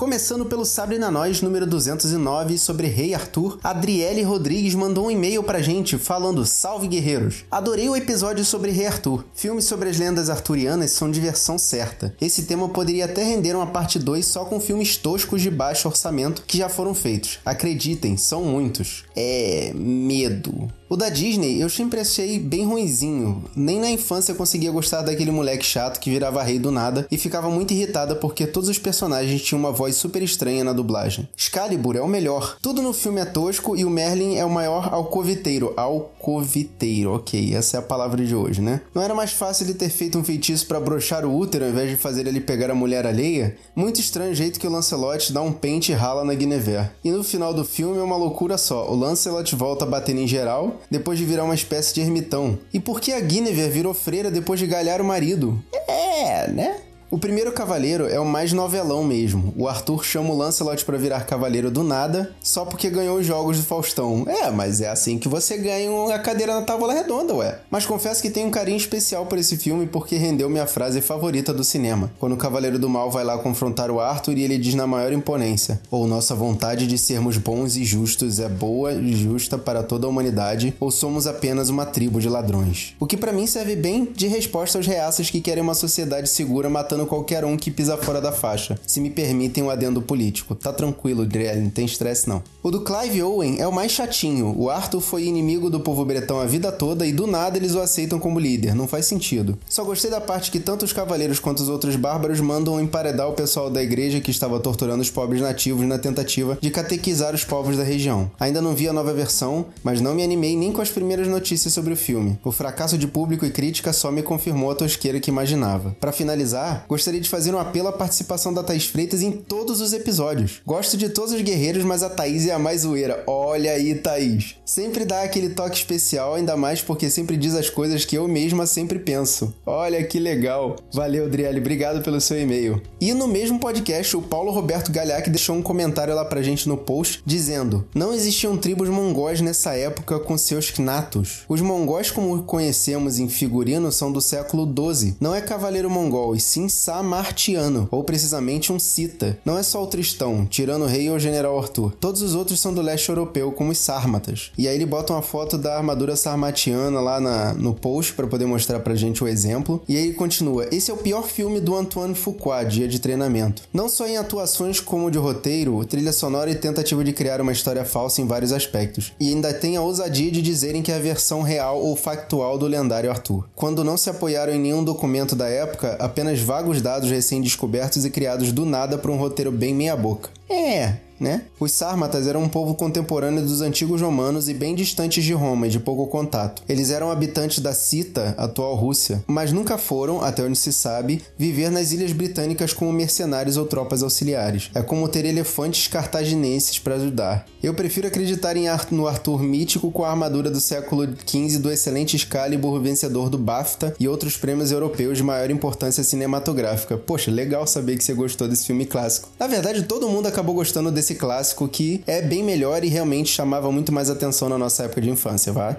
Começando pelo Sabre na Nós, número 209, sobre Rei Arthur, Adriele Rodrigues mandou um e-mail pra gente falando: Salve guerreiros! Adorei o episódio sobre Rei Arthur. Filmes sobre as lendas arturianas são diversão certa. Esse tema poderia até render uma parte 2 só com filmes toscos de baixo orçamento que já foram feitos. Acreditem, são muitos. É. medo. O da Disney eu sempre achei bem ruinzinho. Nem na infância eu conseguia gostar daquele moleque chato que virava rei do nada e ficava muito irritada porque todos os personagens tinham uma voz super estranha na dublagem. Excalibur é o melhor. Tudo no filme é tosco e o Merlin é o maior alcoviteiro. Alcoviteiro, ok, essa é a palavra de hoje, né? Não era mais fácil ele ter feito um feitiço para brochar o útero ao invés de fazer ele pegar a mulher alheia? Muito estranho o jeito que o Lancelot dá um pente e rala na Guinevere. E no final do filme é uma loucura só. O Lancelot volta batendo em geral depois de virar uma espécie de ermitão. E por que a Guinevere virou freira depois de galhar o marido? É, né? O primeiro cavaleiro é o mais novelão mesmo. O Arthur chama o Lancelot para virar cavaleiro do nada, só porque ganhou os jogos do Faustão. É, mas é assim que você ganha a cadeira na tábua redonda, ué. Mas confesso que tenho um carinho especial por esse filme porque rendeu minha frase favorita do cinema. Quando o Cavaleiro do Mal vai lá confrontar o Arthur e ele diz na maior imponência: Ou nossa vontade de sermos bons e justos é boa e justa para toda a humanidade, ou somos apenas uma tribo de ladrões. O que para mim serve bem de resposta aos reaças que querem uma sociedade segura matando qualquer um que pisa fora da faixa. Se me permitem um adendo político. Tá tranquilo, Driel, não tem estresse não. O do Clive Owen é o mais chatinho. O Arthur foi inimigo do povo bretão a vida toda e do nada eles o aceitam como líder. Não faz sentido. Só gostei da parte que tanto os cavaleiros quanto os outros bárbaros mandam emparedar o pessoal da igreja que estava torturando os pobres nativos na tentativa de catequizar os povos da região. Ainda não vi a nova versão, mas não me animei nem com as primeiras notícias sobre o filme. O fracasso de público e crítica só me confirmou a tosqueira que imaginava. Para finalizar, gostaria de fazer um apelo à participação da Thaís Freitas em todos os episódios. Gosto de todos os guerreiros, mas a Thaís é a mais zoeira. Olha aí, Thaís. Sempre dá aquele toque especial, ainda mais porque sempre diz as coisas que eu mesma sempre penso. Olha que legal. Valeu, Driele, obrigado pelo seu e-mail. E no mesmo podcast, o Paulo Roberto Galhac deixou um comentário lá pra gente no post dizendo: Não existiam tribos mongóis nessa época com seus knatos. Os mongóis, como conhecemos em figurino, são do século XII. Não é cavaleiro mongol, e sim samartiano, ou precisamente um cita. Não é só o Tristão, tirando o rei ou o general Arthur. Todos os outros são do leste europeu, como os sármatas. E aí ele bota uma foto da armadura sarmatiana lá na, no post para poder mostrar pra gente o exemplo. E aí ele continua: Esse é o pior filme do Antoine Fuqua, Dia de Treinamento. Não só em atuações como de roteiro, trilha sonora e tentativa de criar uma história falsa em vários aspectos. E ainda tem a ousadia de dizerem que é a versão real ou factual do lendário Arthur. Quando não se apoiaram em nenhum documento da época, apenas vagos dados recém-descobertos e criados do nada para um roteiro bem meia-boca. É, né? Os sármatas eram um povo contemporâneo dos antigos romanos e bem distantes de Roma de pouco contato. Eles eram habitantes da Cita, atual Rússia, mas nunca foram, até onde se sabe, viver nas ilhas britânicas como mercenários ou tropas auxiliares. É como ter elefantes cartaginenses para ajudar. Eu prefiro acreditar em Ar no Arthur mítico com a armadura do século XV do excelente Excalibur vencedor do BAFTA e outros prêmios europeus de maior importância cinematográfica. Poxa, legal saber que você gostou desse filme clássico. Na verdade, todo mundo acabou gostando desse clássico que é bem melhor e realmente chamava muito mais atenção na nossa época de infância, vai?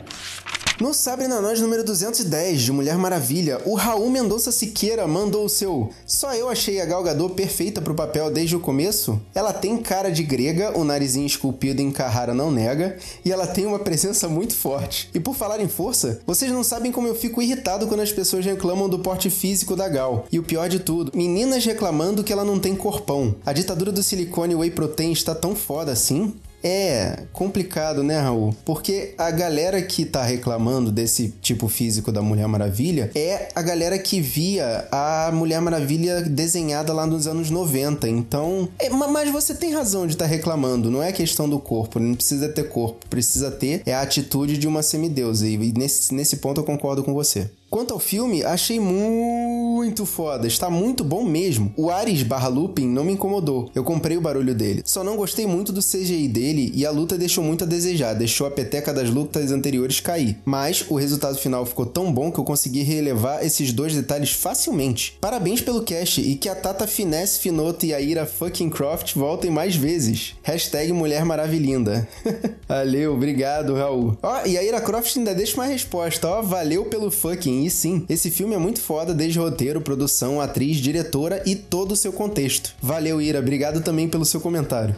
No Sabre na Nós número 210 de Mulher Maravilha, o Raul Mendonça Siqueira mandou o seu Só eu achei a Gal Gadot perfeita pro papel desde o começo? Ela tem cara de grega, o narizinho esculpido em Carrara não nega, e ela tem uma presença muito forte. E por falar em força, vocês não sabem como eu fico irritado quando as pessoas reclamam do porte físico da Gal. E o pior de tudo, meninas reclamando que ela não tem corpão. A ditadura do silicone whey protein está tão foda assim? É complicado, né, Raul? Porque a galera que tá reclamando desse tipo físico da Mulher Maravilha é a galera que via a Mulher Maravilha desenhada lá nos anos 90. Então, é, mas você tem razão de estar tá reclamando. Não é questão do corpo, não precisa ter corpo, precisa ter é a atitude de uma semideusa. E nesse, nesse ponto eu concordo com você. Quanto ao filme, achei muito foda, está muito bom mesmo. O Ares barra Lupin não me incomodou, eu comprei o barulho dele. Só não gostei muito do CGI dele e a luta deixou muito a desejar, deixou a peteca das lutas anteriores cair. Mas o resultado final ficou tão bom que eu consegui relevar esses dois detalhes facilmente. Parabéns pelo cast e que a Tata Finesse Finoto e a Ira fucking Croft voltem mais vezes. Hashtag Mulher Maravilhinda. Valeu, obrigado, Raul. Ó, e a Ira Croft ainda deixa uma resposta, ó, valeu pelo fucking. E sim, esse filme é muito foda desde roteiro, produção, atriz, diretora e todo o seu contexto. Valeu, Ira, obrigado também pelo seu comentário.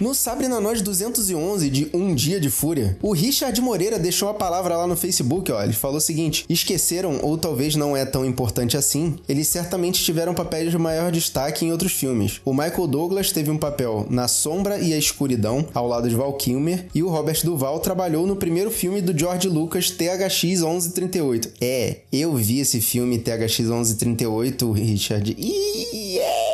No Sabre na Nós 211 de Um Dia de Fúria, o Richard Moreira deixou a palavra lá no Facebook, ó. Ele falou o seguinte: esqueceram, ou talvez não é tão importante assim, eles certamente tiveram papéis de maior destaque em outros filmes. O Michael Douglas teve um papel na Sombra e a Escuridão, ao lado de Val Kilmer, e o Robert Duval trabalhou no primeiro filme do George Lucas, THX 1138. É, eu vi esse filme THX 1138, Richard, e é,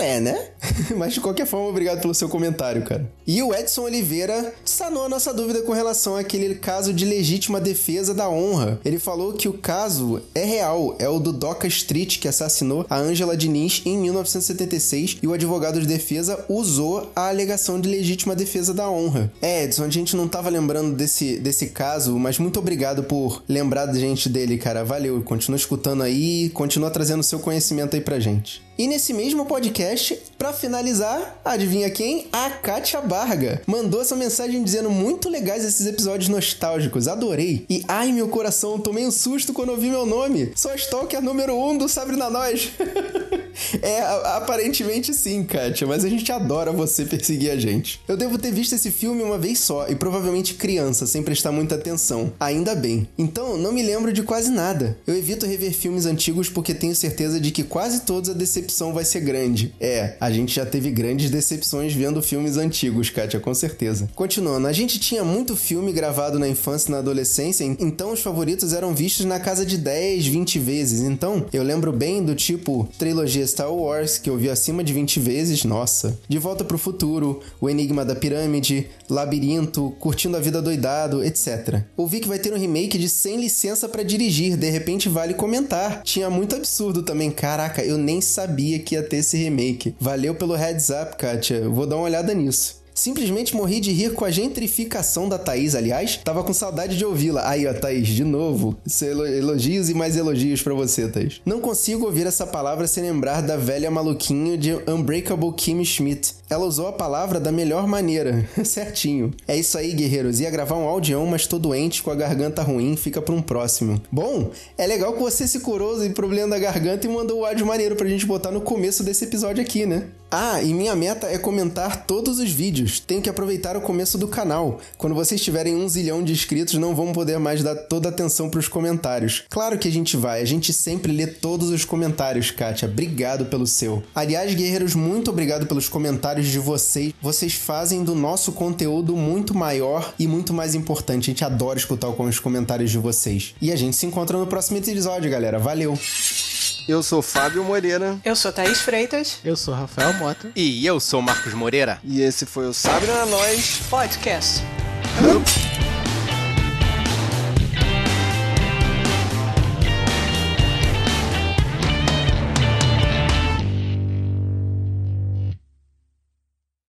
é, né? Mas de qualquer forma, obrigado pelo seu comentário, cara. E o Edson Oliveira sanou a nossa dúvida com relação àquele caso de legítima defesa da honra. Ele falou que o caso é real, é o do Doca Street que assassinou a Angela Diniz em 1976 e o advogado de defesa usou a alegação de legítima defesa da honra. É, Edson, a gente não tava lembrando desse, desse caso, mas muito obrigado por lembrar da gente dele, cara. Valeu, continua escutando aí, continua trazendo seu conhecimento aí pra gente. E nesse mesmo podcast, para finalizar, adivinha quem? A Kátia Barga. Mandou essa mensagem dizendo muito legais esses episódios nostálgicos, adorei. E ai meu coração, tomei um susto quando ouvi meu nome. A Stalker número 1 um do Sabre na Nós. é, aparentemente sim, Kátia, mas a gente adora você perseguir a gente. Eu devo ter visto esse filme uma vez só e provavelmente criança, sem prestar muita atenção. Ainda bem. Então, não me lembro de quase nada. Eu evito rever filmes antigos porque tenho certeza de que quase todos a decepção vai ser grande. É, a gente já teve grandes decepções vendo filmes antigos, Kátia, com certeza. Continuando, a gente tinha muito filme gravado na infância e na adolescência, então os favoritos eram vistos na casa de 10, 20 vezes. Então, eu lembro bem do tipo trilogia Star Wars, que eu vi acima de 20 vezes, nossa. De Volta pro Futuro, O Enigma da Pirâmide, Labirinto, Curtindo a Vida Doidado, etc. Ouvi que vai ter um remake de Sem Licença para Dirigir, de repente vale comentar. Tinha muito absurdo também, caraca, eu nem sabia que ia ter esse remake. Valeu pelo heads up, Kátia. Vou dar uma olhada nisso. Simplesmente morri de rir com a gentrificação da Thaís, aliás. Tava com saudade de ouvi-la. Aí, ó, Thaís, de novo. Elogios e mais elogios para você, Thaís. Não consigo ouvir essa palavra sem lembrar da velha maluquinho de Unbreakable Kim Schmidt. Ela usou a palavra da melhor maneira. Certinho. É isso aí, guerreiros. Ia gravar um audião, mas tô doente, com a garganta ruim, fica pra um próximo. Bom, é legal que você se curou do problema da garganta e mandou o áudio maneiro pra gente botar no começo desse episódio aqui, né? Ah, e minha meta é comentar todos os vídeos. Tenho que aproveitar o começo do canal. Quando vocês tiverem um zilhão de inscritos, não vão poder mais dar toda a atenção para os comentários. Claro que a gente vai, a gente sempre lê todos os comentários, Kátia. Obrigado pelo seu. Aliás, guerreiros, muito obrigado pelos comentários de vocês. Vocês fazem do nosso conteúdo muito maior e muito mais importante. A gente adora escutar os comentários de vocês. E a gente se encontra no próximo episódio, galera. Valeu! Eu sou Fábio Moreira. Eu sou Thaís Freitas. Eu sou Rafael Mota. E eu sou Marcos Moreira. E esse foi o Sabre na Nós Podcast. Hum.